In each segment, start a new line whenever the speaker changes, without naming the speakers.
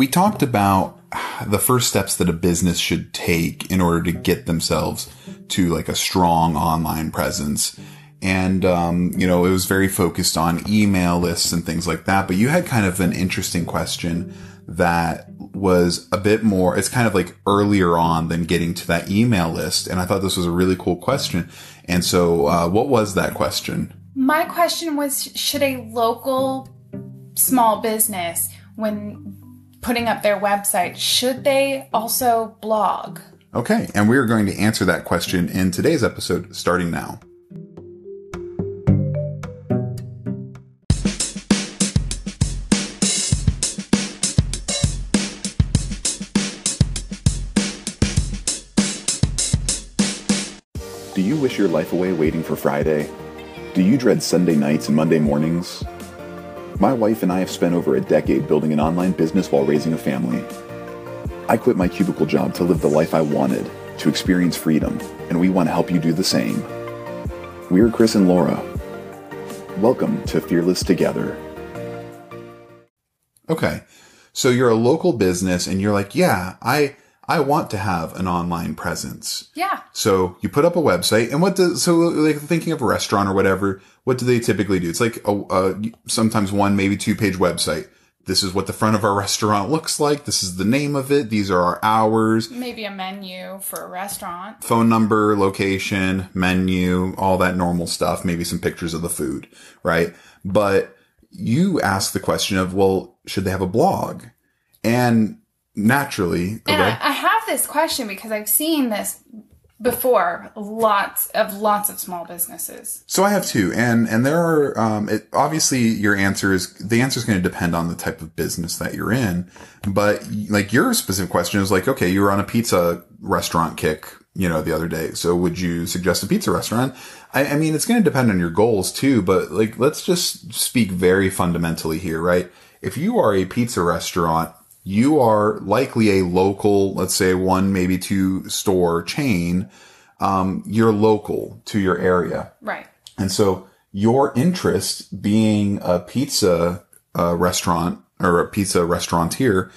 we talked about the first steps that a business should take in order to get themselves to like a strong online presence. And, um, you know, it was very focused on email lists and things like that. But you had kind of an interesting question that was a bit more, it's kind of like earlier on than getting to that email list. And I thought this was a really cool question. And so, uh, what was that question?
My question was Should a local small business, when putting up their website, should they also blog?
Okay. And we are going to answer that question in today's episode starting now. Do you wish your life away waiting for Friday? Do you dread Sunday nights and Monday mornings? My wife and I have spent over a decade building an online business while raising a family. I quit my cubicle job to live the life I wanted, to experience freedom, and we want to help you do the same. We're Chris and Laura. Welcome to Fearless Together. Okay. So you're a local business and you're like, yeah, I I want to have an online presence.
Yeah.
So you put up a website and what does, so like thinking of a restaurant or whatever, what do they typically do? It's like a, a, sometimes one, maybe two page website. This is what the front of our restaurant looks like. This is the name of it. These are our hours.
Maybe a menu for a restaurant.
Phone number, location, menu, all that normal stuff. Maybe some pictures of the food, right? But you ask the question of, well, should they have a blog? And naturally.
And okay. I, I have this question because I've seen this before lots of lots of small businesses
so i have two and and there are um it, obviously your answer is the answer is going to depend on the type of business that you're in but like your specific question is like okay you were on a pizza restaurant kick you know the other day so would you suggest a pizza restaurant i, I mean it's going to depend on your goals too but like let's just speak very fundamentally here right if you are a pizza restaurant you are likely a local, let's say one, maybe two store chain. Um, you're local to your area.
Right.
And so your interest being a pizza uh, restaurant or a pizza restaurateur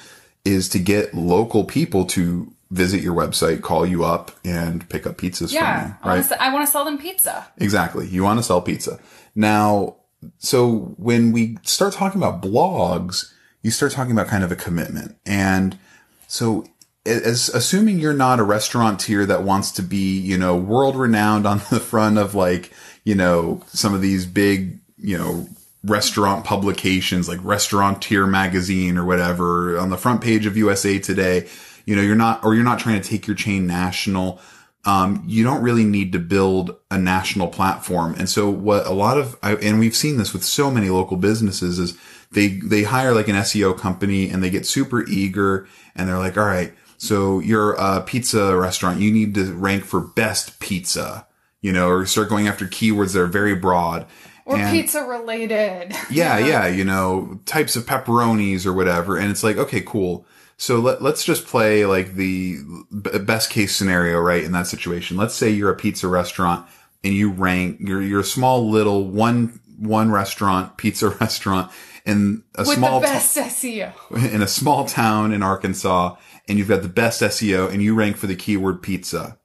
is to get local people to visit your website, call you up and pick up pizzas
yeah,
from you. Right.
I want to sell them pizza.
Exactly. You want to sell pizza. Now, so when we start talking about blogs, you start talking about kind of a commitment. And so as assuming you're not a restaurateur that wants to be, you know, world renowned on the front of like, you know, some of these big, you know, restaurant publications like Restaurateur magazine or whatever on the front page of USA Today, you know, you're not, or you're not trying to take your chain national. Um, you don't really need to build a national platform. And so what a lot of, and we've seen this with so many local businesses is they they hire like an SEO company and they get super eager and they're like, all right, so you're a pizza restaurant, you need to rank for best pizza, you know, or start going after keywords that are very broad.
Or and, pizza related.
Yeah, yeah, you know, types of pepperonis or whatever. And it's like, okay, cool. So let, let's just play like the best case scenario, right? In that situation. Let's say you're a pizza restaurant and you rank, you're, you're a small little one, one restaurant, pizza restaurant in a
With
small
the best SEO
in a small town in Arkansas, and you've got the best SEO, and you rank for the keyword pizza,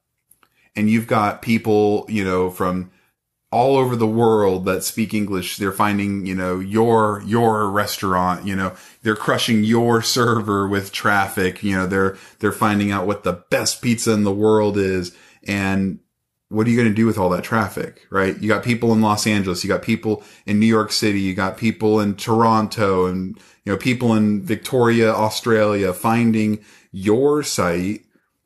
and you've got people, you know, from all over the world that speak English. They're finding, you know, your, your restaurant, you know, they're crushing your server with traffic. You know, they're, they're finding out what the best pizza in the world is. And what are you going to do with all that traffic, right? You got people in Los Angeles, you got people in New York City, you got people in Toronto and, you know, people in Victoria, Australia finding your site.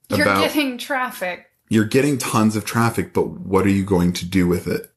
You're about, getting traffic.
You're getting tons of traffic, but what are you going to do with it?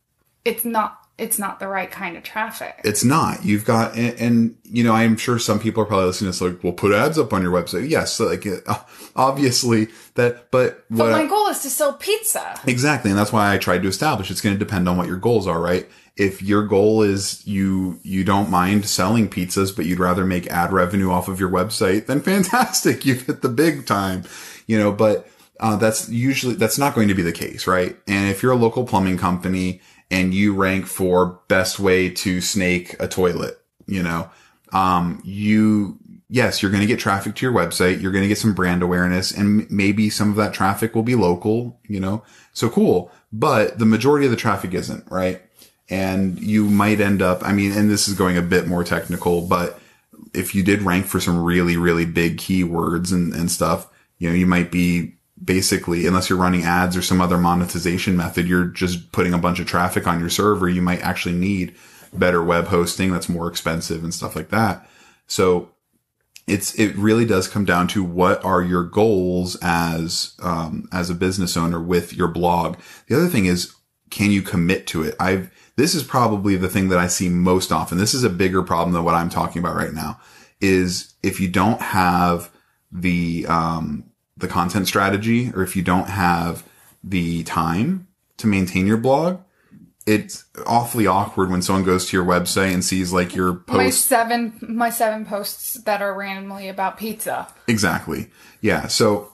It's not it's not the right kind of traffic.
It's not. You've got, and, and, you know, I'm sure some people are probably listening to this like, well, put ads up on your website. Yes, like obviously that, but
but my I, goal is to sell pizza.
Exactly, and that's why I tried to establish. It's going to depend on what your goals are, right? If your goal is you you don't mind selling pizzas, but you'd rather make ad revenue off of your website, then fantastic, you've hit the big time, you know. But uh, that's usually that's not going to be the case, right? And if you're a local plumbing company and you rank for best way to snake a toilet, you know, um, you, yes, you're going to get traffic to your website. You're going to get some brand awareness and maybe some of that traffic will be local, you know, so cool. But the majority of the traffic isn't, right? And you might end up, I mean, and this is going a bit more technical, but if you did rank for some really, really big keywords and, and stuff, you know, you might be basically, unless you're running ads or some other monetization method, you're just putting a bunch of traffic on your server. You might actually need better web hosting that's more expensive and stuff like that. So it's, it really does come down to what are your goals as, um, as a business owner with your blog. The other thing is, can you commit to it? I've, this is probably the thing that I see most often. This is a bigger problem than what I'm talking about right now is if you don't have the, um, the content strategy or if you don't have the time to maintain your blog, it's awfully awkward when someone goes to your website and sees like your
posts.
My
seven my seven posts that are randomly about pizza.
Exactly. Yeah. So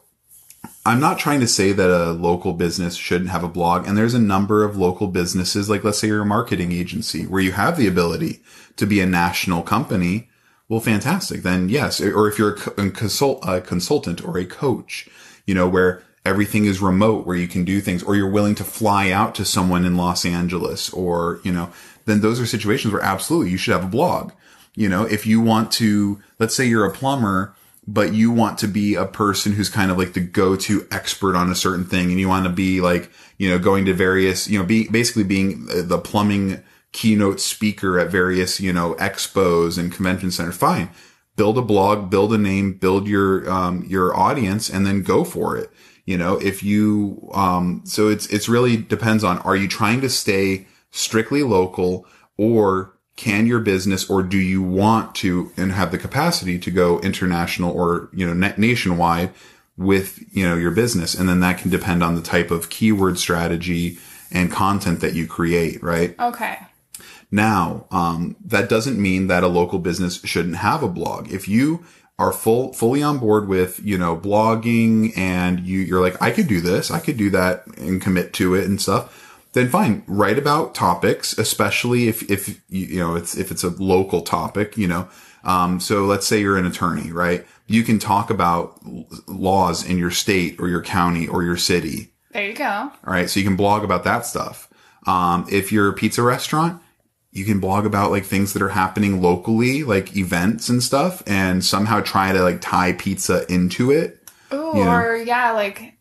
I'm not trying to say that a local business shouldn't have a blog. And there's a number of local businesses, like let's say you're a marketing agency where you have the ability to be a national company. Well, fantastic. Then yes. Or if you're a, consult, a consultant or a coach, you know, where everything is remote, where you can do things, or you're willing to fly out to someone in Los Angeles or, you know, then those are situations where absolutely you should have a blog. You know, if you want to, let's say you're a plumber, but you want to be a person who's kind of like the go-to expert on a certain thing and you want to be like, you know, going to various, you know, be basically being uh, the plumbing keynote speaker at various, you know, expos and convention centers. Fine. Build a blog, build a name, build your, um, your audience and then go for it. You know, if you, um, so it's, it's really depends on, are you trying to stay strictly local or can your business or do you want to and have the capacity to go international or, you know, na- nationwide with, you know, your business? And then that can depend on the type of keyword strategy and content that you create, right?
Okay.
Now, um, that doesn't mean that a local business shouldn't have a blog. If you are full, fully on board with, you know, blogging and you, you're like, I could do this, I could do that and commit to it and stuff, then fine. Write about topics, especially if, if, you you know, it's, if it's a local topic, you know. Um, so let's say you're an attorney, right? You can talk about laws in your state or your county or your city
There you go.
all right. So you can blog about that stuff. Um, if you're a pizza restaurant, you can blog about like things that are happening locally, like events and stuff, and somehow try to like tie pizza into it.
Ooh,
You know.
or yeah, like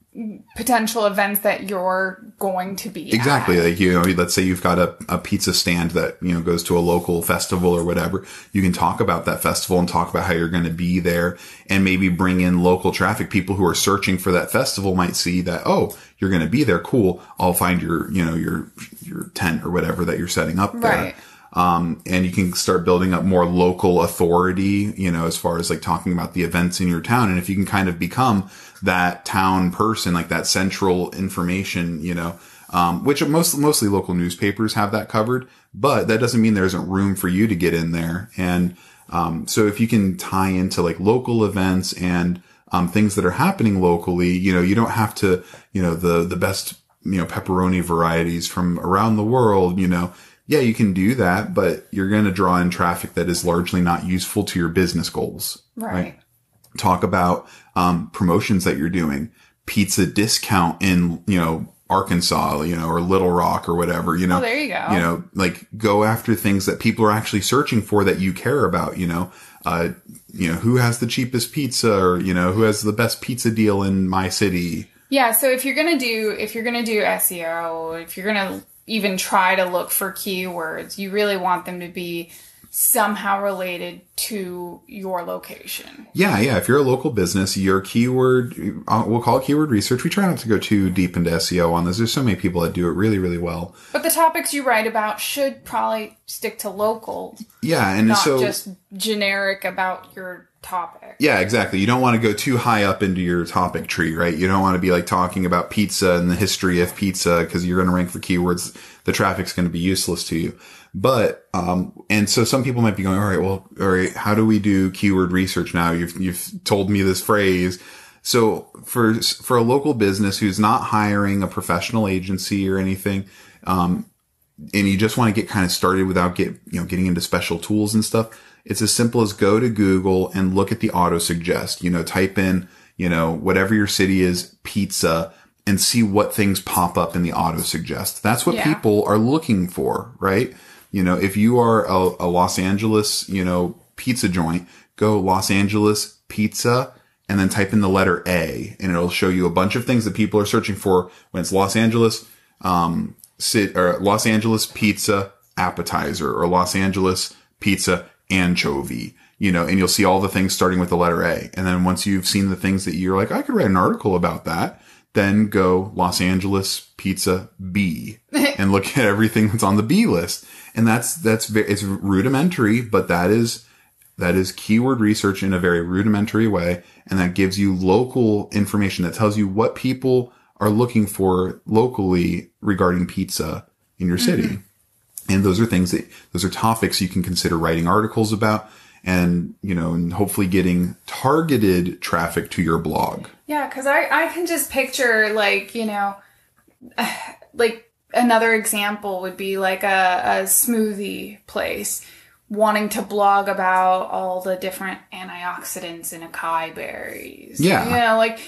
potential events that you're going to be
Exactly.
at.
Like, you know, let's say you've got a, a pizza stand that, you know, goes to a local festival or whatever. You can talk about that festival and talk about how you're going to be there and maybe bring in local traffic. People who are searching for that festival might see that, oh, you're going to be there. Cool. I'll find your, you know, your, your tent or whatever that you're setting up there.
Right.
Um, and you can start building up more local authority, you know, as far as like talking about the events in your town. And if you can kind of become that town person, like that central information, you know, um, which most, mostly local newspapers have that covered, but that doesn't mean there isn't room for you to get in there. And, um, so if you can tie into like local events and, um, things that are happening locally, you know, you don't have to, you know, the, the best, you know, pepperoni varieties from around the world, you know, yeah, you can do that, but you're going to draw in traffic that is largely not useful to your business goals.
Right.
Talk about um, promotions that you're doing, pizza discount in you know Arkansas, you know, or Little Rock or whatever. You know,
Oh, there you go.
You know, like go after things that people are actually searching for that you care about. You know, uh, you know who has the cheapest pizza, or you know who has the best pizza deal in my city.
Yeah, so if you're gonna do if you're gonna do SEO, if you're gonna even try to look for keywords, you really want them to be somehow related to your location.
Yeah, yeah. If you're a local business, your keyword, uh, we'll call it keyword research. We try not to go too deep into SEO on this. There's so many people that do it really, really well.
But the topics you write about should probably stick to local,
Yeah, and
not
so
just generic about your topic.
yeah, exactly. You don't want to go too high up into your topic tree, right? You don't want to be like talking about pizza and the history of pizza because you're going to rank for keywords. The traffic's going to be useless to you. But um, and so some people might be going, all right, well, all right, how do we do keyword research now? You've you've told me this phrase. So for for a local business who's not hiring a professional agency or anything, um, and you just want to get kind of started without get you know getting into special tools and stuff, It's as simple as go to Google and look at the auto suggest, you know, type in, you know, whatever your city is, pizza, and see what things pop up in the auto suggest. That's what
Yeah.
people are looking for, right? You know, if you are a, a Los Angeles, you know, pizza joint, go Los Angeles pizza and then type in the letter A and it'll show you a bunch of things that people are searching for when it's Los Angeles, um, sit, or Los Angeles pizza appetizer or Los Angeles pizza anchovy, you know, and you'll see all the things starting with the letter A. And then once you've seen the things that you're like, I could write an article about that, then go Los Angeles pizza B and look at everything that's on the B list. And that's, that's, it's rudimentary, but that is, that is keyword research in a very rudimentary way. And that gives you local information that tells you what people are looking for locally regarding pizza in your city. Mm-hmm. And those are things that, those are topics you can consider writing articles about and, you know, and hopefully getting targeted traffic to your blog.
Yeah, because I, I can just picture, like, you know, like another example would be like a, a smoothie place wanting to blog about all the different antioxidants in acai berries.
Yeah.
You know, like,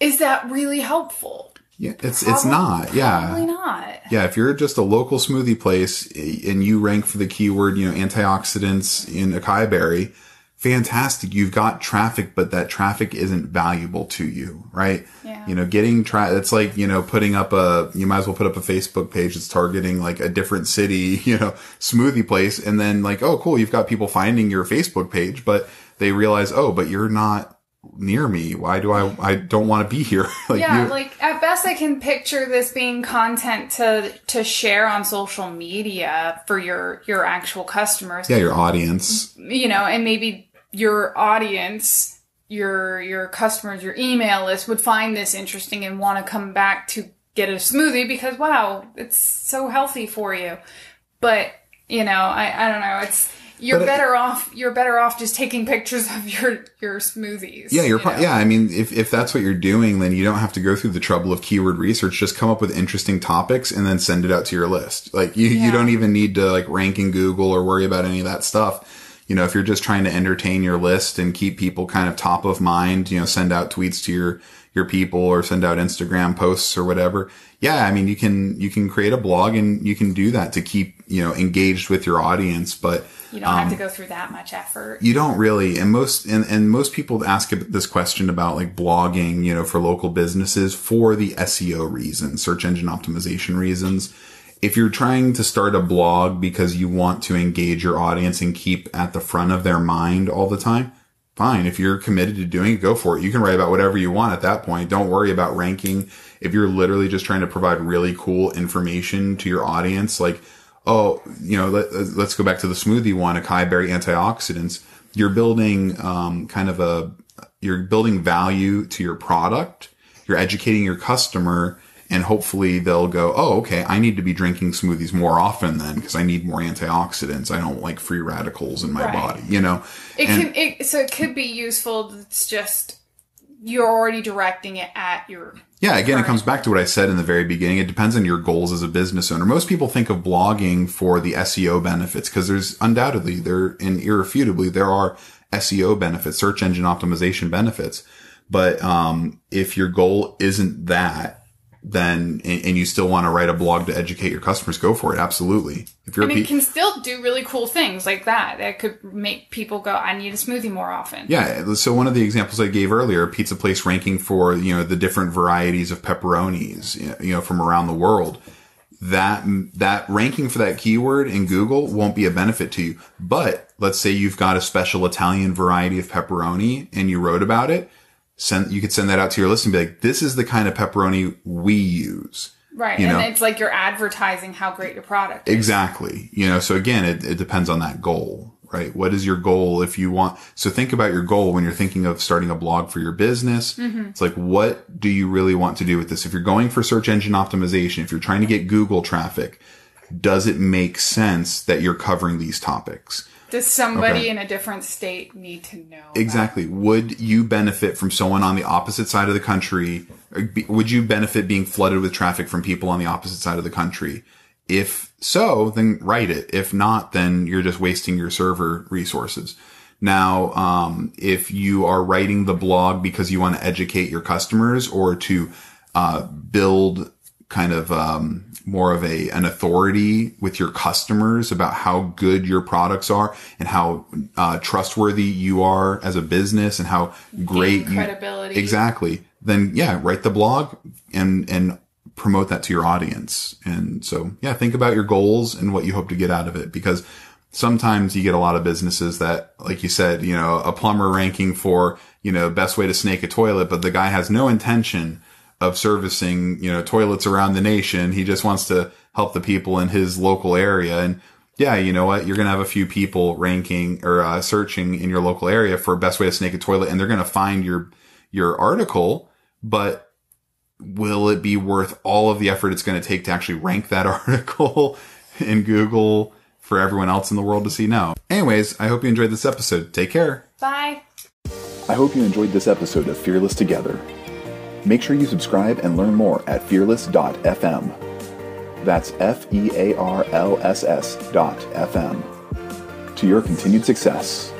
is that really helpful?
Yeah. It's, it's
Probably-
not. Yeah.
Probably not.
Yeah, if you're just a local smoothie place eh, and you rank for the keyword, you know, antioxidants in acai berry, fantastic. You've got traffic, but that traffic isn't valuable to you, right?
Yeah.
You know, getting tra- it's like, you know, putting up a, you might as well put up a Facebook page that's targeting like a different city, you know, smoothie place. And then like, oh, cool. You've got people finding your Facebook page, but they realize, oh, but you're not near me. Why do I, I don't want to be here. like
yeah,
you,
like at best I can picture this being content to to share on social media for your your actual customers.
yeah, your audience.
you know, and maybe your audience, your your customers, your email list would find this interesting and want to come back to get a smoothie because wow, it's so healthy for you. But you know, I I don't know, it's you're
But it-
better off you're better off just taking pictures of your your smoothies.
Yeah, you're
you know?
yeah. I mean, if if that's what you're doing, then you don't have to go through the trouble of keyword research. Just come up with interesting topics and then send it out to your list. Like you,
Yeah.
you don't even need to like rank in Google or worry about any of that stuff. You know, if you're just trying to entertain your list and keep people kind of top of mind, you know, send out tweets to your your people or send out Instagram posts or whatever. Yeah, I mean, you can you can create a blog and you can do that to keep you know engaged with your audience, but
You don't have to um, go through that much effort.
you don't really and most and, and most people ask this question about like blogging you know for local businesses for the seo reasons search engine optimization reasons. If you're trying to start a blog because you want to engage your audience and keep at the front of their mind all the time fine. If you're committed to doing it go for it. You can write about whatever you want at that point. Don't worry about ranking. If you're literally just trying to provide really cool information to your audience like oh, you know, let, let's go back to the smoothie one, acai berry antioxidants. You're building, um, kind of a, you're building value to your product. You're educating your customer and hopefully they'll go, oh, okay, I need to be drinking smoothies more often then because I need more antioxidants. I don't like free radicals in my
Right.
body, you know?
It
And-
can it, so it could be useful. It's just you're already directing it at your
Yeah, again, it comes back to what I said in the very beginning. It depends on your goals as a business owner. Most people think of blogging for the SEO benefits because there's undoubtedly there and irrefutably there are SEO benefits, search engine optimization benefits. But um, if your goal isn't that, then and, and you still want to write a blog to educate your customers, go for it. Absolutely. If you're
and it
pe-
can still do really cool things like that. That could make people go, "I need a smoothie more often."
Yeah. So one of the examples I gave earlier, pizza place ranking for, you know, the different varieties of pepperonis, you know, from around the world. That, that ranking for that keyword in Google won't be a benefit to you. But let's say you've got a special Italian variety of pepperoni and you wrote about it. Send, you could send that out to your list and be like, this is the kind of pepperoni we use.
Right.
You
and
know.
it's like you're advertising how great your product is.
Exactly. You know, so again, it, it depends on that goal, right? What is your goal if you want? So think about your goal when you're thinking of starting a blog for your business. Mm-hmm. It's like, what do you really want to do with this? If you're going for search engine optimization, if you're trying to get Google traffic, does it make sense that you're covering these topics?
Does somebody
Okay.
in a different state need to know?
Exactly. Would you benefit from someone on the opposite side of the country? Be- Would you benefit being flooded with traffic from people on the opposite side of the country If so, then write it. If not, then you're just wasting your server resources. Now, um, if you are writing the blog because you want to educate your customers or to uh, build kind of um, more of a an authority with your customers about how good your products are and how uh, trustworthy you are as a business and how great you,
credibility.
exactly then yeah write the blog and and promote that to your audience and so yeah think about your goals and what you hope to get out of it because sometimes you get a lot of businesses that like you said you know a plumber ranking for you know best way to snake a toilet but the guy has no intention of servicing, you know, toilets around the nation. He just wants to help the people in his local area. And yeah, you know what? You're going to have a few people ranking or uh, searching in your local area for a best way to snake a toilet and they're going to find your, your article, but will it be worth all of the effort it's going to take to actually rank that article in Google for everyone else in the world to see? No. Anyways, I hope you enjoyed this episode. Take care.
Bye.
I hope you enjoyed this episode of Fearless Together. Make sure you subscribe and learn more at fearless.fm. That's F E A R L S S dot FM. To your continued success.